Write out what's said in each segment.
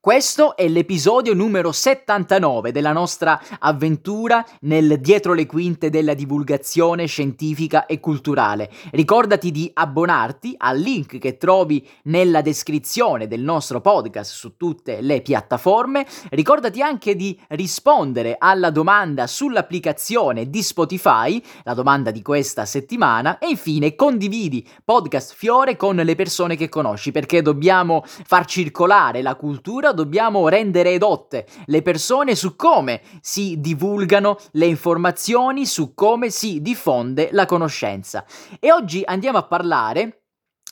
Questo è l'episodio numero 79 della nostra avventura nel dietro le quinte della divulgazione scientifica e culturale. Ricordati di abbonarti al link che trovi nella descrizione del nostro podcast su tutte le piattaforme. Ricordati anche di rispondere alla domanda sull'applicazione di Spotify, la domanda di questa settimana. E infine condividi Podcast Fiore con le persone che conosci perché dobbiamo far circolare la cultura dobbiamo rendere edotte le persone su come si divulgano le informazioni, su come si diffonde la conoscenza. E oggi andiamo a parlare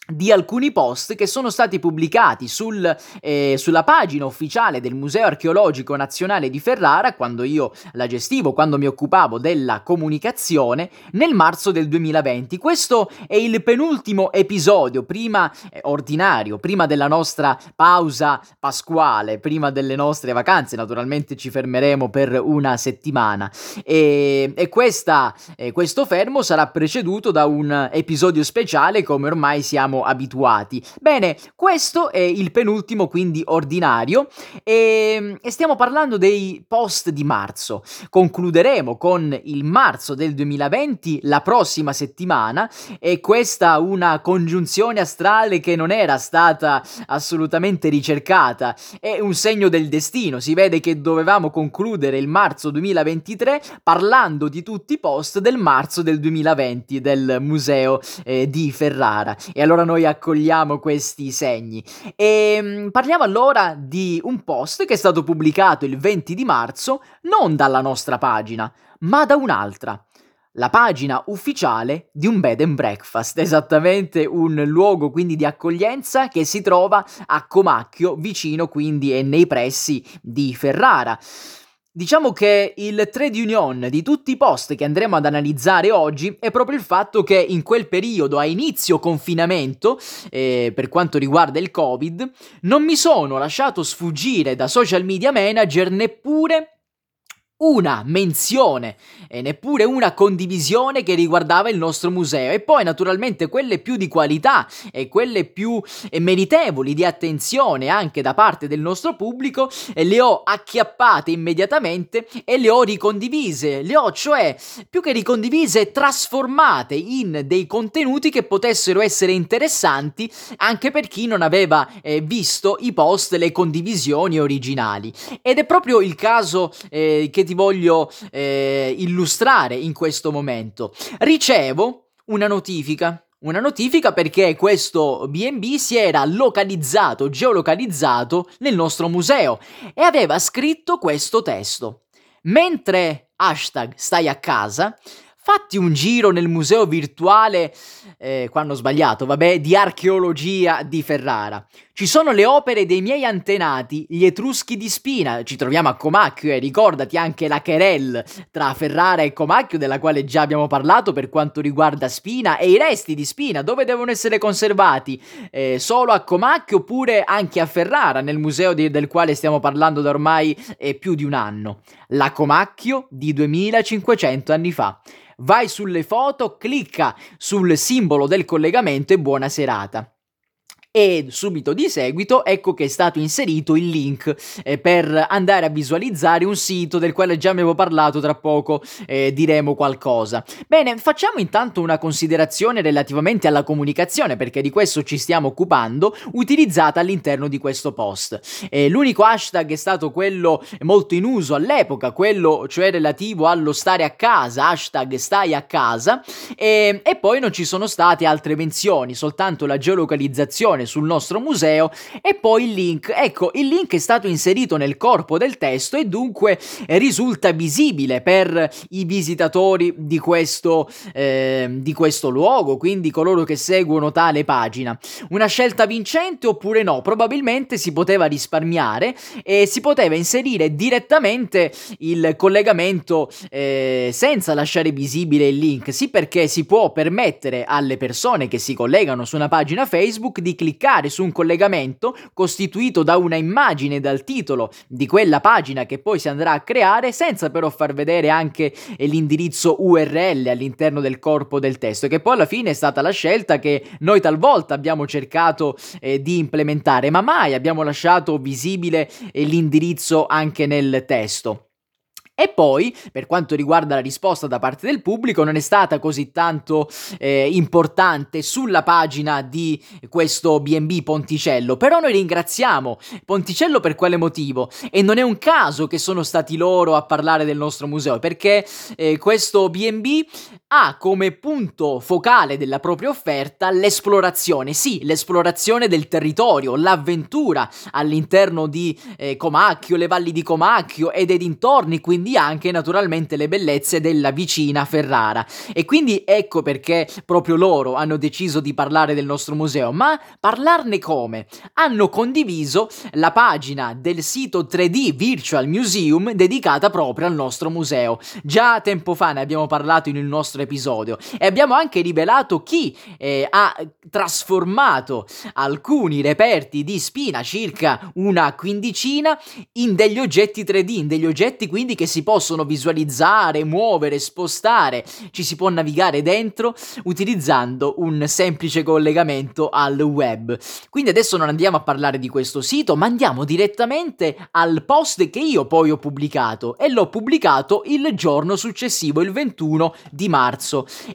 di alcuni post che sono stati pubblicati sul, eh, sulla pagina ufficiale del Museo Archeologico Nazionale di Ferrara, quando io la gestivo, quando mi occupavo della comunicazione, nel marzo del 2020. Questo è il penultimo episodio, prima eh, ordinario, prima della nostra pausa pasquale, prima delle nostre vacanze, naturalmente ci fermeremo per una settimana. E, e questa, eh, questo fermo sarà preceduto da un episodio speciale, come ormai siamo siamo abituati. Bene, questo è il penultimo, quindi ordinario, e, e stiamo parlando dei post di marzo. Concluderemo con il marzo del 2020 la prossima settimana e questa una congiunzione astrale che non era stata assolutamente ricercata, è un segno del destino. Si vede che dovevamo concludere il marzo 2023 parlando di tutti i post del marzo del 2020 del museo eh, di Ferrara. E allora noi accogliamo questi segni. E ehm, parliamo allora di un post che è stato pubblicato il 20 di marzo non dalla nostra pagina, ma da un'altra la pagina ufficiale di un bed and breakfast, esattamente un luogo quindi di accoglienza che si trova a Comacchio, vicino quindi e nei pressi di Ferrara. Diciamo che il trade union di tutti i post che andremo ad analizzare oggi è proprio il fatto che in quel periodo, a inizio confinamento, eh, per quanto riguarda il Covid, non mi sono lasciato sfuggire da social media manager neppure una menzione e neppure una condivisione che riguardava il nostro museo. E poi naturalmente quelle più di qualità e quelle più eh, meritevoli di attenzione anche da parte del nostro pubblico eh, le ho acchiappate immediatamente e le ho ricondivise. Le ho cioè più che ricondivise trasformate in dei contenuti che potessero essere interessanti anche per chi non aveva eh, visto i post le condivisioni originali. Ed è proprio il caso eh, che ti voglio eh, illustrare in questo momento. Ricevo una notifica. Una notifica perché questo BB si era localizzato, geolocalizzato nel nostro museo e aveva scritto questo testo. Mentre hashtag stai a casa, fatti un giro nel museo virtuale, eh, quando ho sbagliato, vabbè, di archeologia di Ferrara. Ci sono le opere dei miei antenati, gli Etruschi di Spina. Ci troviamo a Comacchio e ricordati anche la querelle tra Ferrara e Comacchio, della quale già abbiamo parlato per quanto riguarda Spina e i resti di Spina, dove devono essere conservati? Eh, solo a Comacchio oppure anche a Ferrara, nel museo di, del quale stiamo parlando da ormai eh, più di un anno. La Comacchio di 2500 anni fa. Vai sulle foto, clicca sul simbolo del collegamento e buona serata e subito di seguito ecco che è stato inserito il link eh, per andare a visualizzare un sito del quale già avevo parlato, tra poco eh, diremo qualcosa. Bene, facciamo intanto una considerazione relativamente alla comunicazione, perché di questo ci stiamo occupando, utilizzata all'interno di questo post. Eh, l'unico hashtag è stato quello molto in uso all'epoca, quello cioè relativo allo stare a casa, hashtag stai a casa, e, e poi non ci sono state altre menzioni, soltanto la geolocalizzazione sul nostro museo e poi il link. Ecco, il link è stato inserito nel corpo del testo e dunque risulta visibile per i visitatori di questo, eh, di questo luogo, quindi coloro che seguono tale pagina. Una scelta vincente oppure no? Probabilmente si poteva risparmiare e si poteva inserire direttamente il collegamento eh, senza lasciare visibile il link, sì perché si può permettere alle persone che si collegano su una pagina Facebook di cliccare cliccare su un collegamento costituito da una immagine dal titolo di quella pagina che poi si andrà a creare senza però far vedere anche l'indirizzo URL all'interno del corpo del testo che poi alla fine è stata la scelta che noi talvolta abbiamo cercato eh, di implementare ma mai abbiamo lasciato visibile eh, l'indirizzo anche nel testo. E poi, per quanto riguarda la risposta da parte del pubblico, non è stata così tanto eh, importante sulla pagina di questo BB Ponticello, però noi ringraziamo Ponticello per quale motivo? E non è un caso che sono stati loro a parlare del nostro museo, perché eh, questo BB ha come punto focale della propria offerta l'esplorazione, sì, l'esplorazione del territorio, l'avventura all'interno di eh, Comacchio, le valli di Comacchio e dei dintorni, quindi anche naturalmente le bellezze della vicina Ferrara. E quindi ecco perché proprio loro hanno deciso di parlare del nostro museo, ma parlarne come? Hanno condiviso la pagina del sito 3D Virtual Museum dedicata proprio al nostro museo. Già tempo fa ne abbiamo parlato in un nostro episodio e abbiamo anche rivelato chi eh, ha trasformato alcuni reperti di spina, circa una quindicina, in degli oggetti 3D, in degli oggetti quindi che si possono visualizzare, muovere, spostare, ci si può navigare dentro utilizzando un semplice collegamento al web. Quindi adesso non andiamo a parlare di questo sito, ma andiamo direttamente al post che io poi ho pubblicato e l'ho pubblicato il giorno successivo, il 21 di marzo.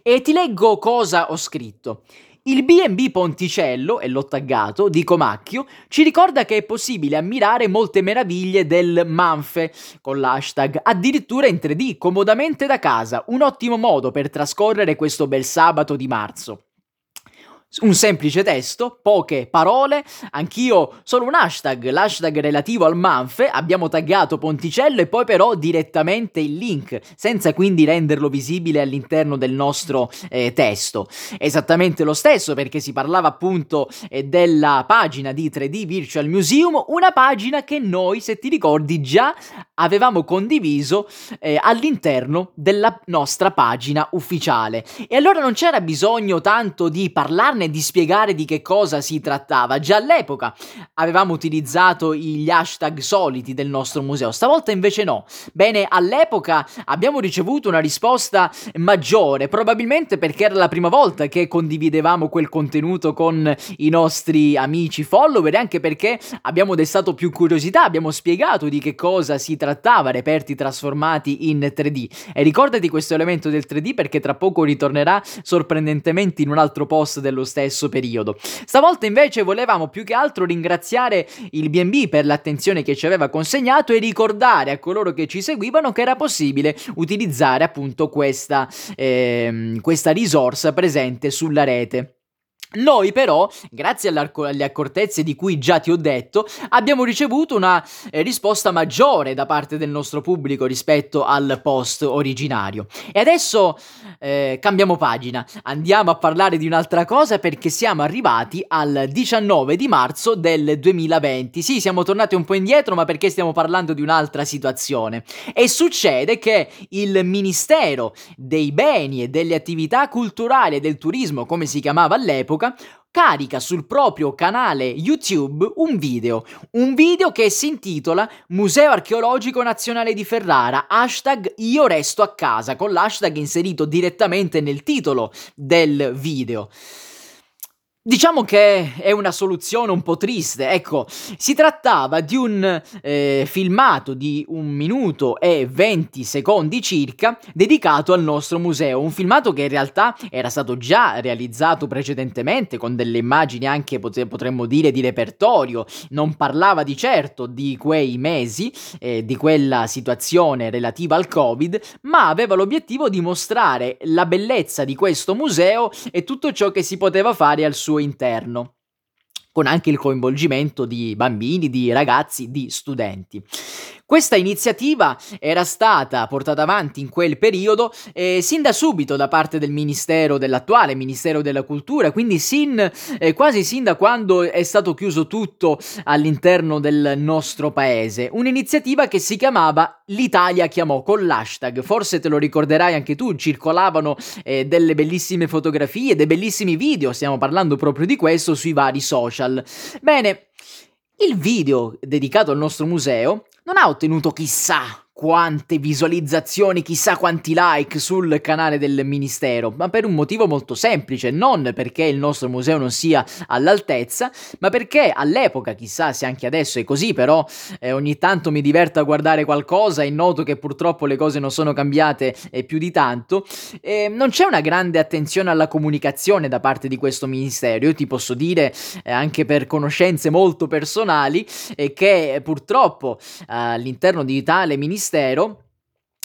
E ti leggo cosa ho scritto. Il B&B Ponticello, e l'ho taggato, di Comacchio, ci ricorda che è possibile ammirare molte meraviglie del Manfe, con l'hashtag, addirittura in 3D, comodamente da casa, un ottimo modo per trascorrere questo bel sabato di marzo un semplice testo, poche parole, anch'io solo un hashtag, l'hashtag relativo al Manfe, abbiamo taggato Ponticello e poi però direttamente il link, senza quindi renderlo visibile all'interno del nostro eh, testo. Esattamente lo stesso perché si parlava appunto eh, della pagina di 3D Virtual Museum, una pagina che noi, se ti ricordi, già avevamo condiviso eh, all'interno della nostra pagina ufficiale. E allora non c'era bisogno tanto di parlarne parlarne, di spiegare di che cosa si trattava. Già all'epoca avevamo utilizzato gli hashtag soliti del nostro museo, stavolta invece no. Bene, all'epoca abbiamo ricevuto una risposta maggiore, probabilmente perché era la prima volta che condividevamo quel contenuto con i nostri amici follower e anche perché abbiamo destato più curiosità, abbiamo spiegato di che cosa si trattava, reperti trasformati in 3D. E ricordati questo elemento del 3D perché tra poco ritornerà sorprendentemente in un altro post dello stesso periodo. Stavolta invece volevamo più che altro ringraziare il BB per l'attenzione che ci aveva consegnato e ricordare a coloro che ci seguivano che era possibile utilizzare appunto questa, eh, questa risorsa presente sulla rete. Noi però, grazie alle accortezze di cui già ti ho detto, abbiamo ricevuto una eh, risposta maggiore da parte del nostro pubblico rispetto al post originario. E adesso eh, cambiamo pagina, andiamo a parlare di un'altra cosa perché siamo arrivati al 19 di marzo del 2020. Sì, siamo tornati un po' indietro, ma perché stiamo parlando di un'altra situazione. E succede che il Ministero dei Beni e delle Attività Culturali e del Turismo, come si chiamava all'epoca, all'epoca, carica sul proprio canale YouTube un video, un video che si intitola Museo Archeologico Nazionale di Ferrara, hashtag io resto a casa, con l'hashtag inserito direttamente nel titolo del video. Diciamo che è una soluzione un po' triste, ecco, si trattava di un eh, filmato di un minuto e 20 secondi circa dedicato al nostro museo, un filmato che in realtà era stato già realizzato precedentemente con delle immagini anche potremmo dire di repertorio, non parlava di certo di quei mesi, eh, di quella situazione relativa al Covid, ma aveva l'obiettivo di mostrare la bellezza di questo museo e tutto ciò che si poteva fare al suo suo interno con anche il coinvolgimento di bambini, di ragazzi, di studenti. Questa iniziativa era stata portata avanti in quel periodo eh, sin da subito da parte del Ministero dell'attuale Ministero della Cultura, quindi sin, eh, quasi sin da quando è stato chiuso tutto all'interno del nostro paese. Un'iniziativa che si chiamava L'Italia chiamò con l'hashtag, forse te lo ricorderai anche tu, circolavano eh, delle bellissime fotografie, dei bellissimi video, stiamo parlando proprio di questo sui vari social. Bene, il video dedicato al nostro museo non ha ottenuto chissà quante visualizzazioni, chissà quanti like sul canale del Ministero, ma per un motivo molto semplice, non perché il nostro museo non sia all'altezza, ma perché all'epoca, chissà se anche adesso è così, però eh, ogni tanto mi diverto a guardare qualcosa e noto che purtroppo le cose non sono cambiate eh, più di tanto, eh, non c'è una grande attenzione alla comunicazione da parte di questo Ministero. Io ti posso dire, eh, anche per conoscenze molto personali, eh, che purtroppo all'interno di tale Ministero Ministero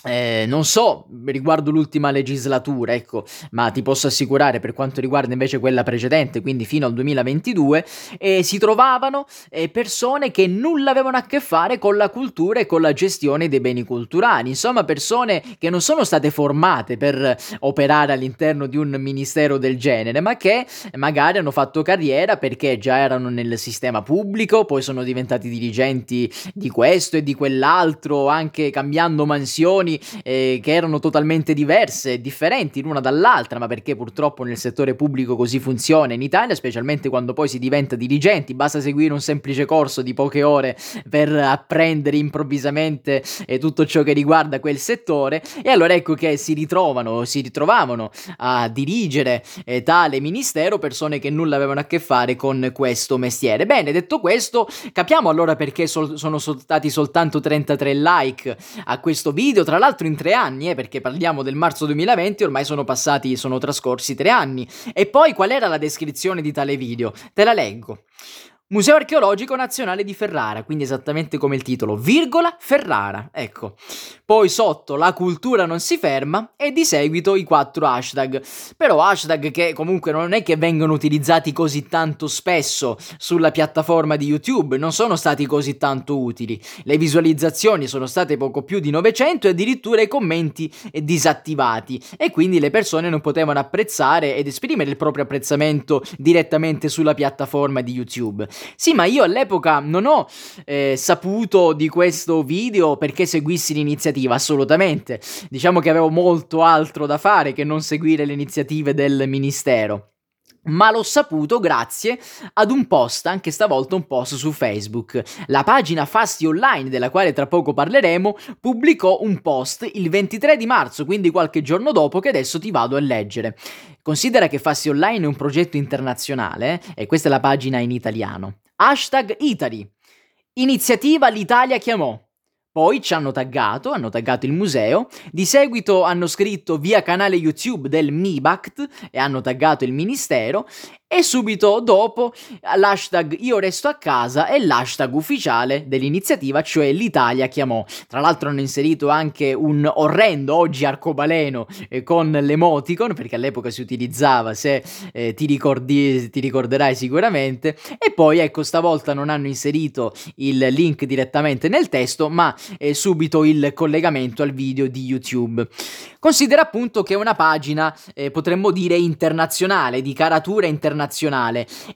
eh, non so riguardo l'ultima legislatura, ecco, ma ti posso assicurare per quanto riguarda invece quella precedente, quindi fino al 2022, eh, si trovavano eh, persone che nulla avevano a che fare con la cultura e con la gestione dei beni culturali, insomma persone che non sono state formate per operare all'interno di un ministero del genere, ma che magari hanno fatto carriera perché già erano nel sistema pubblico, poi sono diventati dirigenti di questo e di quell'altro, anche cambiando mansioni eh, che erano totalmente diverse, differenti l'una dall'altra, ma perché purtroppo nel settore pubblico così funziona in Italia, specialmente quando poi si diventa dirigenti, basta seguire un semplice corso di poche ore per apprendere improvvisamente eh, tutto ciò che riguarda quel settore e allora ecco che si ritrovano, si ritrovavano a dirigere eh, tale ministero persone che nulla avevano a che fare con questo mestiere. Bene, detto questo, capiamo allora perché sol- sono stati soltanto 33 like a questo video, tra l'altro l'altro in tre anni, eh, perché parliamo del marzo 2020, ormai sono passati, sono trascorsi tre anni. E poi qual era la descrizione di tale video? Te la leggo. Museo archeologico nazionale di Ferrara, quindi esattamente come il titolo, virgola Ferrara, ecco. Poi sotto la cultura non si ferma e di seguito i quattro hashtag. Però hashtag che comunque non è che vengono utilizzati così tanto spesso sulla piattaforma di YouTube, non sono stati così tanto utili. Le visualizzazioni sono state poco più di 900 e addirittura i commenti disattivati e quindi le persone non potevano apprezzare ed esprimere il proprio apprezzamento direttamente sulla piattaforma di YouTube. Sì, ma io all'epoca non ho eh, saputo di questo video perché seguissi l'iniziativa, assolutamente. Diciamo che avevo molto altro da fare che non seguire le iniziative del ministero ma l'ho saputo grazie ad un post, anche stavolta un post su Facebook. La pagina Fasti Online, della quale tra poco parleremo, pubblicò un post il 23 di marzo, quindi qualche giorno dopo che adesso ti vado a leggere. Considera che Fasti Online è un progetto internazionale eh, e questa è la pagina in italiano. Hashtag Italy. Iniziativa l'Italia chiamò. Poi ci hanno taggato, hanno taggato il museo, di seguito hanno scritto via canale YouTube del MIBACT e hanno taggato il ministero e subito dopo l'hashtag io resto a casa e l'hashtag ufficiale dell'iniziativa, cioè l'Italia chiamò. Tra l'altro hanno inserito anche un orrendo oggi arcobaleno eh, con l'emoticon, perché all'epoca si utilizzava, se eh, ti, ricordi, ti ricorderai sicuramente. E poi ecco, stavolta non hanno inserito il link direttamente nel testo, ma eh, subito il collegamento al video di YouTube. Considera appunto che è una pagina, eh, potremmo dire, internazionale, di caratura internazionale.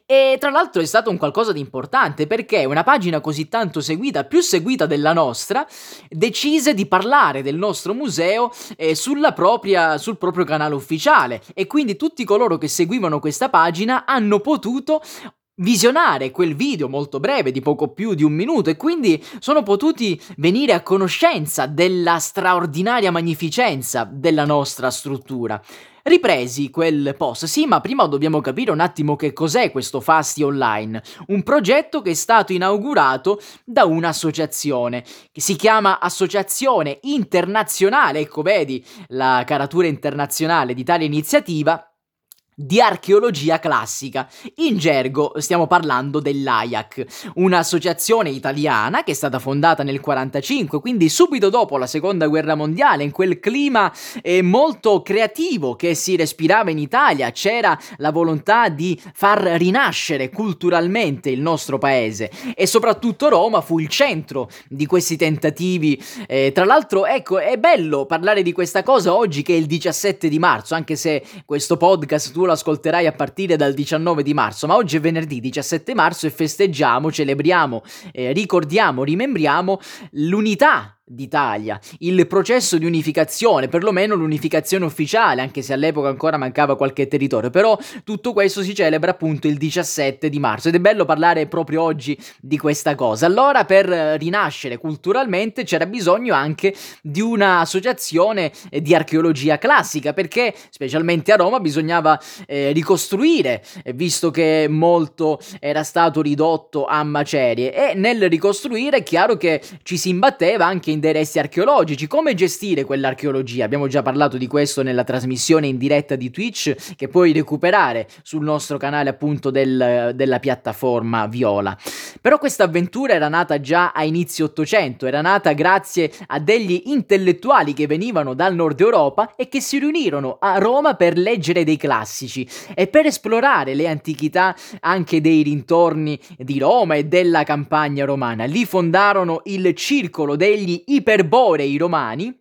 E tra l'altro è stato un qualcosa di importante perché una pagina così tanto seguita, più seguita della nostra, decise di parlare del nostro museo eh, propria, sul proprio canale ufficiale. E quindi tutti coloro che seguivano questa pagina hanno potuto visionare quel video molto breve di poco più di un minuto e quindi sono potuti venire a conoscenza della straordinaria magnificenza della nostra struttura. Ripresi quel post, sì, ma prima dobbiamo capire un attimo che cos'è questo Fasti Online, un progetto che è stato inaugurato da un'associazione che si chiama Associazione Internazionale, ecco vedi la caratura internazionale di tale iniziativa, di archeologia classica. In gergo stiamo parlando dell'AIAC, un'associazione italiana che è stata fondata nel 1945, quindi subito dopo la seconda guerra mondiale, in quel clima eh, molto creativo che si respirava in Italia, c'era la volontà di far rinascere culturalmente il nostro paese e soprattutto Roma fu il centro di questi tentativi. Eh, tra l'altro, ecco, è bello parlare di questa cosa oggi che è il 17 di marzo, anche se questo podcast tu lo ascolterai a partire dal 19 di marzo, ma oggi è venerdì 17 marzo e festeggiamo, celebriamo, eh, ricordiamo, rimembriamo l'unità d'Italia, il processo di unificazione, perlomeno l'unificazione ufficiale, anche se all'epoca ancora mancava qualche territorio, però tutto questo si celebra appunto il 17 di marzo ed è bello parlare proprio oggi di questa cosa. Allora per rinascere culturalmente c'era bisogno anche di un'associazione di archeologia classica, perché specialmente a Roma bisognava eh, ricostruire, eh, visto che molto era stato ridotto a macerie e nel ricostruire è chiaro che ci si imbatteva anche in resti archeologici. Come gestire quell'archeologia? Abbiamo già parlato di questo nella trasmissione in diretta di Twitch che puoi recuperare sul nostro canale appunto del, della piattaforma Viola. Però questa avventura era nata già a inizio Ottocento, era nata grazie a degli intellettuali che venivano dal nord Europa e che si riunirono a Roma per leggere dei classici e per esplorare le antichità anche dei rintorni di Roma e della campagna romana. Lì fondarono il Circolo degli iperborei romani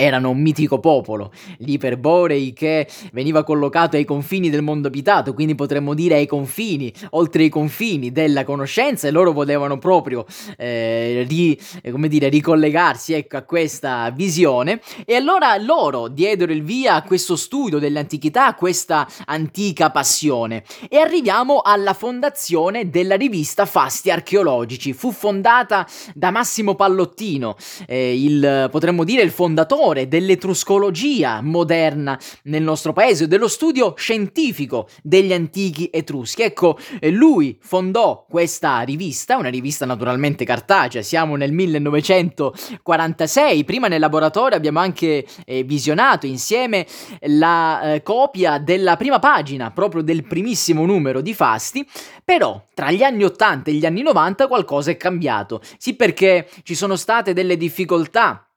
erano un mitico popolo, gli Iperborei che veniva collocato ai confini del mondo abitato, quindi potremmo dire ai confini, oltre i confini della conoscenza e loro volevano proprio eh, ri, come dire, ricollegarsi ecco, a questa visione. E allora loro diedero il via a questo studio dell'antichità, a questa antica passione. E arriviamo alla fondazione della rivista Fasti Archeologici, fu fondata da Massimo Pallottino, eh, il, potremmo dire il fondatore fondatore dell'etruscologia moderna nel nostro paese, dello studio scientifico degli antichi etruschi. Ecco, eh, lui fondò questa rivista, una rivista naturalmente cartacea, siamo nel 1946, prima nel laboratorio abbiamo anche eh, visionato insieme la eh, copia della prima pagina, proprio del primissimo numero di Fasti, però tra gli anni 80 e gli anni 90 qualcosa è cambiato, sì perché ci sono state delle difficoltà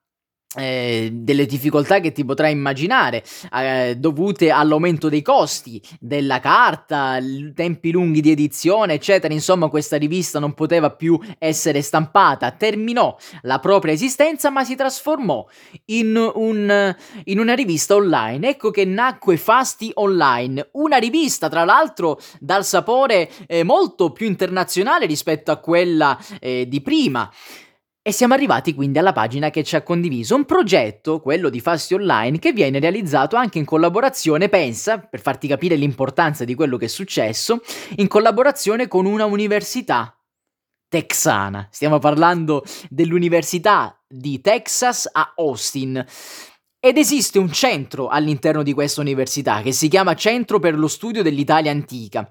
eh, delle difficoltà che ti potrai immaginare eh, dovute all'aumento dei costi della carta, tempi lunghi di edizione, eccetera. Insomma, questa rivista non poteva più essere stampata, terminò la propria esistenza, ma si trasformò in, un, in una rivista online. Ecco che nacque Fasti Online, una rivista tra l'altro dal sapore eh, molto più internazionale rispetto a quella eh, di prima. E siamo arrivati quindi alla pagina che ci ha condiviso un progetto, quello di Fasti Online, che viene realizzato anche in collaborazione, pensa, per farti capire l'importanza di quello che è successo, in collaborazione con una università texana. Stiamo parlando dell'Università di Texas a Austin. Ed esiste un centro all'interno di questa università che si chiama Centro per lo studio dell'Italia antica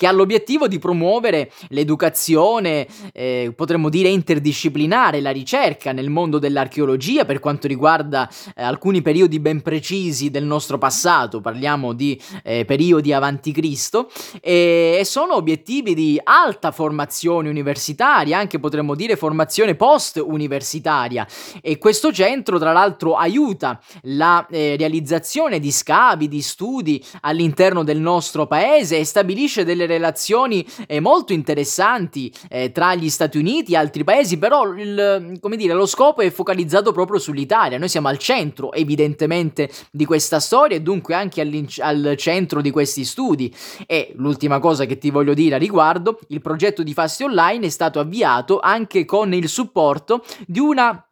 che ha l'obiettivo di promuovere l'educazione, eh, potremmo dire interdisciplinare, la ricerca nel mondo dell'archeologia per quanto riguarda eh, alcuni periodi ben precisi del nostro passato, parliamo di eh, periodi avanti Cristo, e, e sono obiettivi di alta formazione universitaria, anche potremmo dire formazione post-universitaria. E questo centro, tra l'altro, aiuta la eh, realizzazione di scavi, di studi all'interno del nostro paese e stabilisce delle relazioni eh, molto interessanti eh, tra gli Stati Uniti e altri paesi, però il, dire, lo scopo è focalizzato proprio sull'Italia. Noi siamo al centro, evidentemente, di questa storia e dunque anche al centro di questi studi. E l'ultima cosa che ti voglio dire a riguardo, il progetto di Fasti Online è stato avviato anche con il supporto di una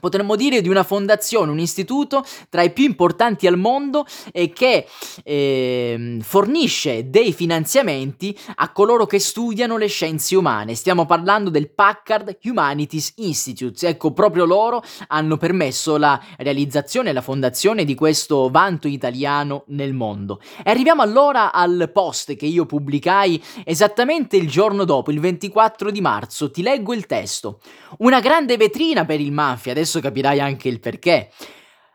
potremmo dire di una fondazione, un istituto tra i più importanti al mondo e che eh, fornisce dei finanziamenti a coloro che studiano le scienze umane. Stiamo parlando del Packard Humanities Institute. Ecco, proprio loro hanno permesso la realizzazione e la fondazione di questo vanto italiano nel mondo. E arriviamo allora al post che io pubblicai esattamente il giorno dopo, il 24 di marzo. Ti leggo il testo. Una grande vetrina per il mafia adesso capirai anche il perché.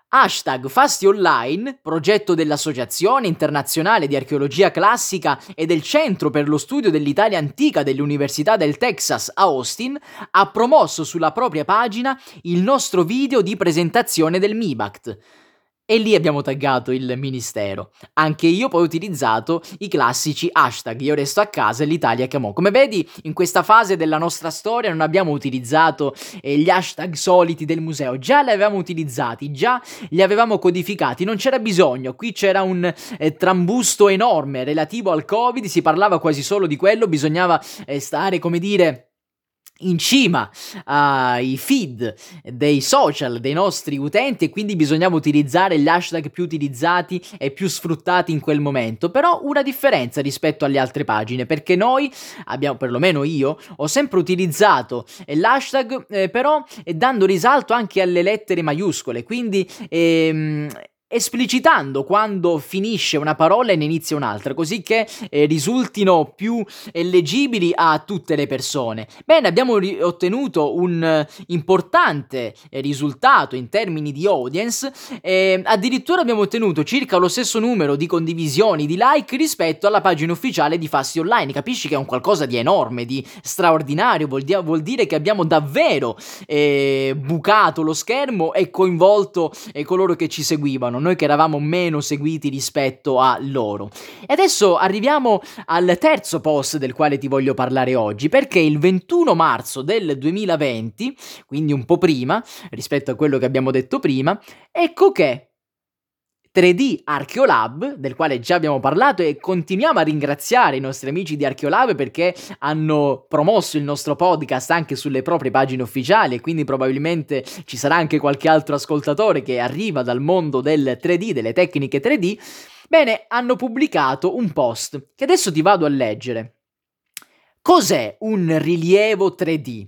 Hashtag Fasti Online, progetto dell'Associazione Internazionale di Archeologia Classica e del Centro per lo Studio dell'Italia Antica dell'Università del Texas a Austin, ha promosso sulla propria pagina il nostro video di presentazione del MIBACT. E lì abbiamo taggato il ministero. Anche io poi ho utilizzato i classici hashtag Io resto a casa e l'Italia chiamò. Come vedi, in questa fase della nostra storia non abbiamo utilizzato eh, gli hashtag soliti del museo, già li avevamo utilizzati, già li avevamo codificati, non c'era bisogno. Qui c'era un eh, trambusto enorme relativo al Covid, si parlava quasi solo di quello, bisognava eh, stare, come dire in cima ai feed dei social dei nostri utenti e quindi bisognava utilizzare gli hashtag più utilizzati e più sfruttati in quel momento. Però una differenza rispetto alle altre pagine, perché noi abbiamo, perlomeno io, ho sempre utilizzato l'hashtag, eh, però dando risalto anche alle lettere maiuscole, quindi ehm, esplicitando quando finisce una parola e ne inizia un'altra, così che eh, risultino più eh, leggibili a tutte le persone. Bene, abbiamo ri- ottenuto un eh, importante risultato in termini di audience, eh, addirittura abbiamo ottenuto circa lo stesso numero di condivisioni, di like rispetto alla pagina ufficiale di Fasti Online. Capisci che è un qualcosa di enorme, di straordinario, vuol, di- vuol dire che abbiamo davvero eh, bucato lo schermo e coinvolto eh, coloro che ci seguivano noi che eravamo meno seguiti rispetto a loro. E adesso arriviamo al terzo post del quale ti voglio parlare oggi, perché il 21 marzo del 2020, quindi un po' prima rispetto a quello che abbiamo detto prima, ecco che 3D Archeolab, del quale già abbiamo parlato e continuiamo a ringraziare i nostri amici di Archeolab perché hanno promosso il nostro podcast anche sulle proprie pagine ufficiali e quindi probabilmente ci sarà anche qualche altro ascoltatore che arriva dal mondo del 3D, delle tecniche 3D. Bene, hanno pubblicato un post che adesso ti vado a leggere. Cos'è un rilievo 3D?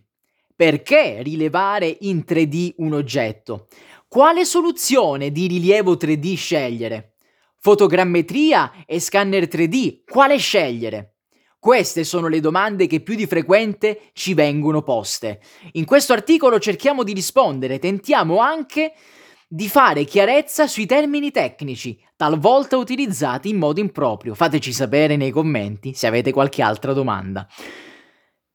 Perché rilevare in 3D un oggetto? Quale soluzione di rilievo 3D scegliere? Fotogrammetria e scanner 3D, quale scegliere? Queste sono le domande che più di frequente ci vengono poste. In questo articolo cerchiamo di rispondere, tentiamo anche di fare chiarezza sui termini tecnici, talvolta utilizzati in modo improprio. Fateci sapere nei commenti se avete qualche altra domanda.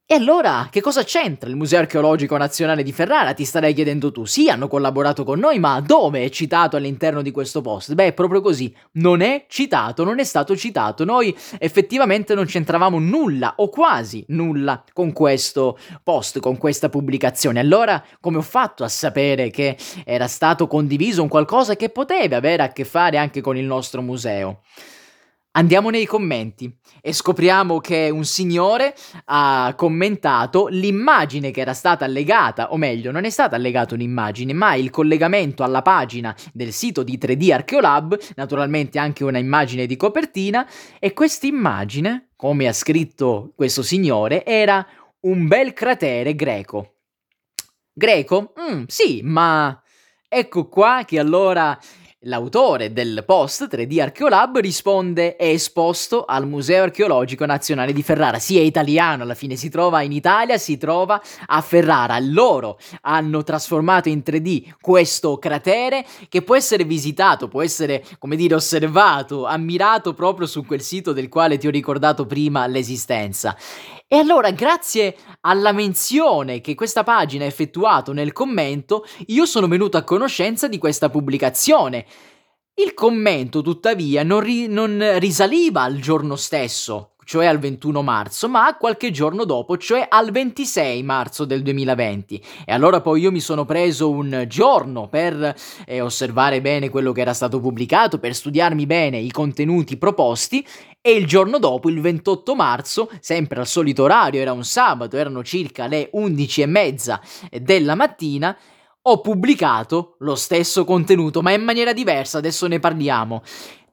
E allora, che cosa c'entra il Museo Archeologico Nazionale di Ferrara? Ti starei chiedendo tu. Sì, hanno collaborato con noi, ma dove è citato all'interno di questo post? Beh, proprio così. Non è citato, non è stato citato. Noi effettivamente non c'entravamo nulla, o quasi nulla, con questo post, con questa pubblicazione. Allora, come ho fatto a sapere che era stato condiviso un qualcosa che poteva avere a che fare anche con il nostro museo? Andiamo nei commenti e scopriamo che un signore ha commentato l'immagine che era stata allegata, o meglio, non è stata allegata un'immagine, ma il collegamento alla pagina del sito di 3D Archeolab, naturalmente anche una immagine di copertina, e questa immagine, come ha scritto questo signore, era un bel cratere greco. Greco? Mm, sì, ma ecco qua che allora L'autore del post 3D Archeolab risponde è esposto al Museo Archeologico Nazionale di Ferrara. Sì, è italiano, alla fine si trova in Italia, si trova a Ferrara. Loro hanno trasformato in 3D questo cratere che può essere visitato, può essere, come dire, osservato, ammirato proprio su quel sito del quale ti ho ricordato prima l'esistenza. E allora, grazie alla menzione che questa pagina ha effettuato nel commento, io sono venuto a conoscenza di questa pubblicazione. Il commento, tuttavia, non, ri- non risaliva al giorno stesso, cioè al 21 marzo, ma qualche giorno dopo, cioè al 26 marzo del 2020. E allora poi io mi sono preso un giorno per eh, osservare bene quello che era stato pubblicato, per studiarmi bene i contenuti proposti e il giorno dopo, il 28 marzo, sempre al solito orario, era un sabato, erano circa le 11 e mezza della mattina, ho pubblicato lo stesso contenuto, ma in maniera diversa, adesso ne parliamo.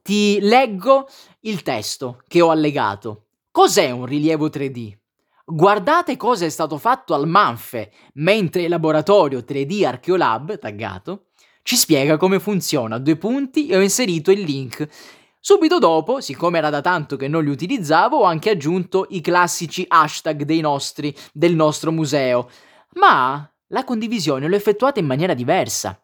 Ti leggo il testo che ho allegato. Cos'è un rilievo 3D? Guardate cosa è stato fatto al Manfe, mentre il laboratorio 3D Archeolab, taggato, ci spiega come funziona. Due punti e ho inserito il link. Subito dopo, siccome era da tanto che non li utilizzavo, ho anche aggiunto i classici hashtag dei nostri, del nostro museo. Ma la condivisione l'ho effettuata in maniera diversa.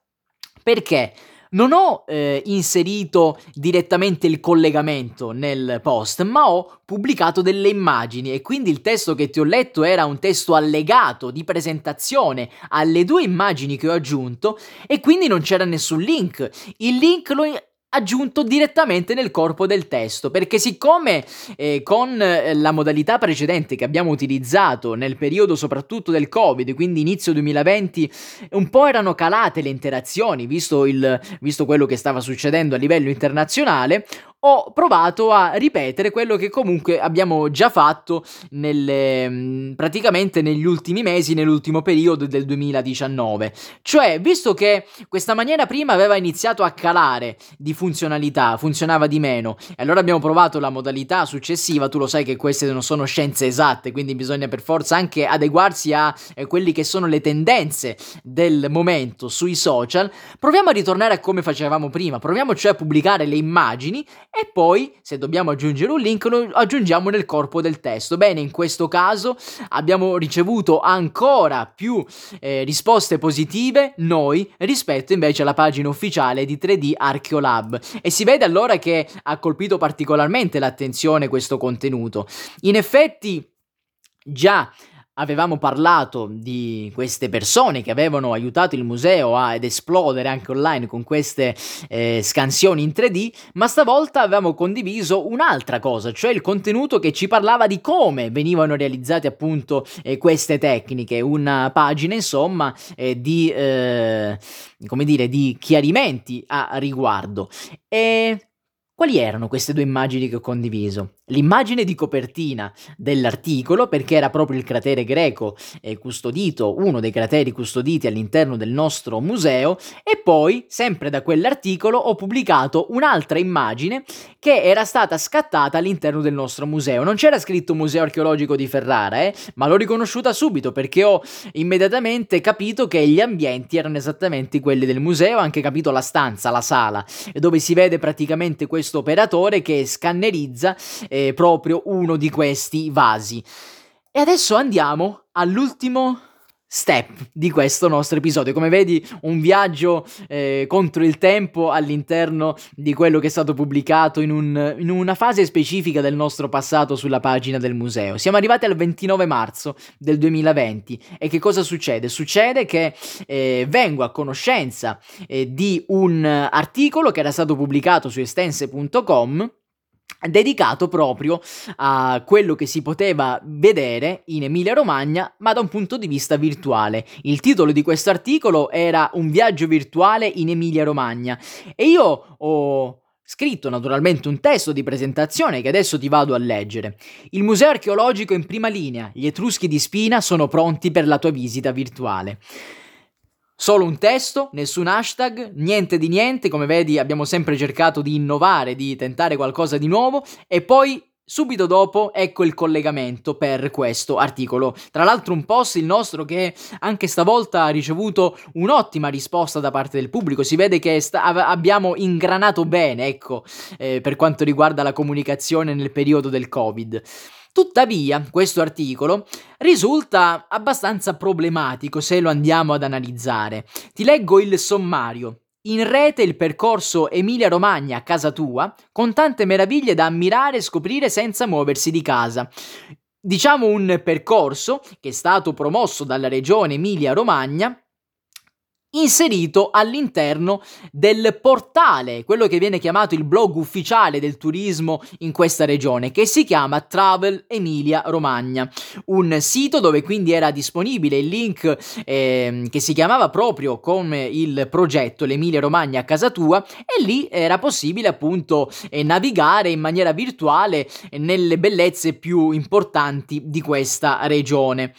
Perché? Non ho eh, inserito direttamente il collegamento nel post, ma ho pubblicato delle immagini e quindi il testo che ti ho letto era un testo allegato di presentazione alle due immagini che ho aggiunto e quindi non c'era nessun link. Il link lo aggiunto direttamente nel corpo del testo perché siccome eh, con eh, la modalità precedente che abbiamo utilizzato nel periodo soprattutto del covid quindi inizio 2020 un po' erano calate le interazioni visto, il, visto quello che stava succedendo a livello internazionale ho provato a ripetere quello che comunque abbiamo già fatto nelle, mm, praticamente negli ultimi mesi, nell'ultimo periodo del 2019. Cioè, visto che questa maniera prima aveva iniziato a calare di funzionalità, funzionava di meno, e allora abbiamo provato la modalità successiva, tu lo sai che queste non sono scienze esatte, quindi bisogna per forza anche adeguarsi a eh, quelli che sono le tendenze del momento sui social, proviamo a ritornare a come facevamo prima, proviamo cioè a pubblicare le immagini e poi, se dobbiamo aggiungere un link, lo aggiungiamo nel corpo del testo. Bene, in questo caso abbiamo ricevuto ancora più eh, risposte positive noi rispetto invece alla pagina ufficiale di 3D Archeolab e si vede allora che ha colpito particolarmente l'attenzione questo contenuto. In effetti già avevamo parlato di queste persone che avevano aiutato il museo ad esplodere anche online con queste eh, scansioni in 3D, ma stavolta avevamo condiviso un'altra cosa, cioè il contenuto che ci parlava di come venivano realizzate appunto eh, queste tecniche, una pagina insomma eh, di, eh, come dire, di chiarimenti a riguardo. E quali erano queste due immagini che ho condiviso? L'immagine di copertina dell'articolo, perché era proprio il cratere greco eh, custodito, uno dei crateri custoditi all'interno del nostro museo, e poi, sempre da quell'articolo, ho pubblicato un'altra immagine che era stata scattata all'interno del nostro museo. Non c'era scritto Museo Archeologico di Ferrara, eh, ma l'ho riconosciuta subito perché ho immediatamente capito che gli ambienti erano esattamente quelli del museo, ho anche capito la stanza, la sala, dove si vede praticamente questo operatore che scannerizza. Eh, proprio uno di questi vasi. E adesso andiamo all'ultimo step di questo nostro episodio. Come vedi, un viaggio eh, contro il tempo all'interno di quello che è stato pubblicato in, un, in, una fase specifica del nostro passato sulla pagina del museo. Siamo arrivati al 29 marzo del 2020 e che cosa succede? Succede che eh, vengo a conoscenza eh, di un articolo che era stato pubblicato su estense.com dedicato proprio a quello che si poteva vedere in Emilia Romagna, ma da un punto di vista virtuale. Il titolo di questo articolo era Un viaggio virtuale in Emilia Romagna e io ho scritto naturalmente un testo di presentazione che adesso ti vado a leggere. Il museo archeologico in prima linea, gli Etruschi di Spina sono pronti per la tua visita virtuale. Solo un testo, nessun hashtag, niente di niente, come vedi abbiamo sempre cercato di innovare, di tentare qualcosa di nuovo e poi Subito dopo ecco il collegamento per questo articolo. Tra l'altro un post il nostro che anche stavolta ha ricevuto un'ottima risposta da parte del pubblico. Si vede che sta- abbiamo ingranato bene, ecco, eh, per quanto riguarda la comunicazione nel periodo del Covid. Tuttavia, questo articolo risulta abbastanza problematico se lo andiamo ad analizzare. Ti leggo il sommario. In rete il percorso Emilia-Romagna a casa tua, con tante meraviglie da ammirare e scoprire senza muoversi di casa. Diciamo un percorso che è stato promosso dalla regione Emilia-Romagna inserito all'interno del portale, quello che viene chiamato il blog ufficiale del turismo in questa regione, che si chiama Travel Emilia Romagna, un sito dove quindi era disponibile il link eh, che si chiamava proprio come il progetto l'Emilia Romagna a casa tua e lì era possibile appunto eh, navigare in maniera virtuale nelle bellezze più importanti di questa regione.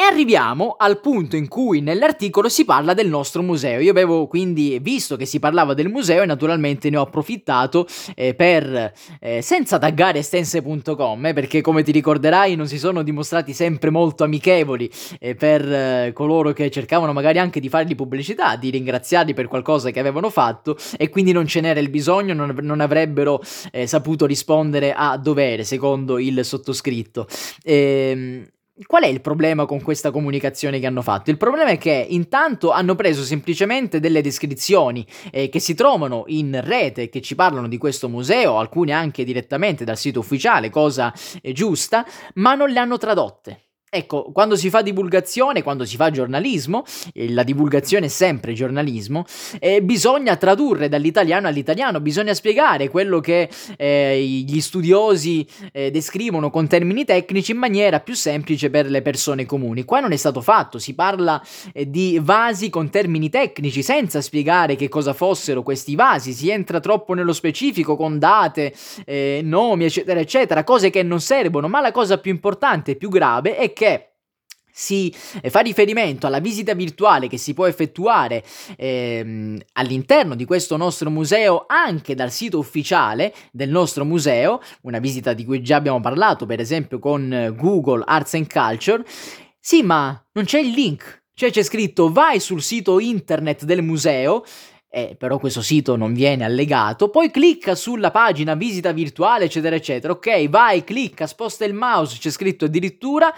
E arriviamo al punto in cui nell'articolo si parla del nostro museo. Io avevo quindi visto che si parlava del museo e naturalmente ne ho approfittato eh, per, eh, senza taggare estense.com, eh, perché come ti ricorderai non si sono dimostrati sempre molto amichevoli eh, per eh, coloro che cercavano magari anche di fargli pubblicità, di ringraziarli per qualcosa che avevano fatto e quindi non ce n'era il bisogno, non, non avrebbero eh, saputo rispondere a dovere, secondo il sottoscritto. Ehm qual è il problema con questa comunicazione che hanno fatto? Il problema è che intanto hanno preso semplicemente delle descrizioni eh, che si trovano in rete, che ci parlano di questo museo, alcune anche direttamente dal sito ufficiale, cosa eh, giusta, ma non le hanno tradotte. Ecco, quando si fa divulgazione, quando si fa giornalismo, e la divulgazione è sempre giornalismo, eh, bisogna tradurre dall'italiano all'italiano, bisogna spiegare quello che eh, gli studiosi eh, descrivono con termini tecnici in maniera più semplice per le persone comuni. Qua non è stato fatto, si parla eh, di vasi con termini tecnici senza spiegare che cosa fossero questi vasi, si entra troppo nello specifico con date, eh, nomi, eccetera, eccetera, cose che non servono, ma la cosa più importante e più grave è che che si fa riferimento alla visita virtuale che si può effettuare ehm, all'interno di questo nostro museo anche dal sito ufficiale del nostro museo, una visita di cui già abbiamo parlato per esempio con Google Arts and Culture. Sì, ma non c'è il link, cioè c'è scritto vai sul sito internet del museo eh, però questo sito non viene allegato, poi clicca sulla pagina visita virtuale, eccetera, eccetera. Ok, vai, clicca, sposta il mouse, c'è scritto addirittura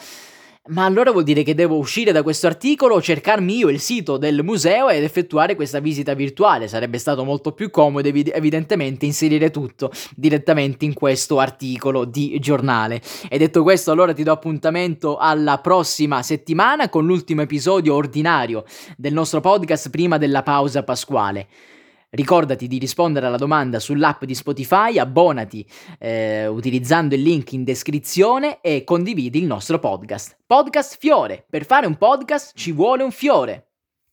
ma allora vuol dire che devo uscire da questo articolo, cercarmi io il sito del museo ed effettuare questa visita virtuale. Sarebbe stato molto più comodo ev- evidentemente inserire tutto direttamente in questo articolo di giornale. E detto questo, allora ti do appuntamento alla prossima settimana con l'ultimo episodio ordinario del nostro podcast prima della pausa pasquale. Ricordati di rispondere alla domanda sull'app di Spotify, abbonati eh, utilizzando il link in descrizione e condividi il nostro podcast. Podcast Fiore. Per fare un podcast ci vuole un fiore.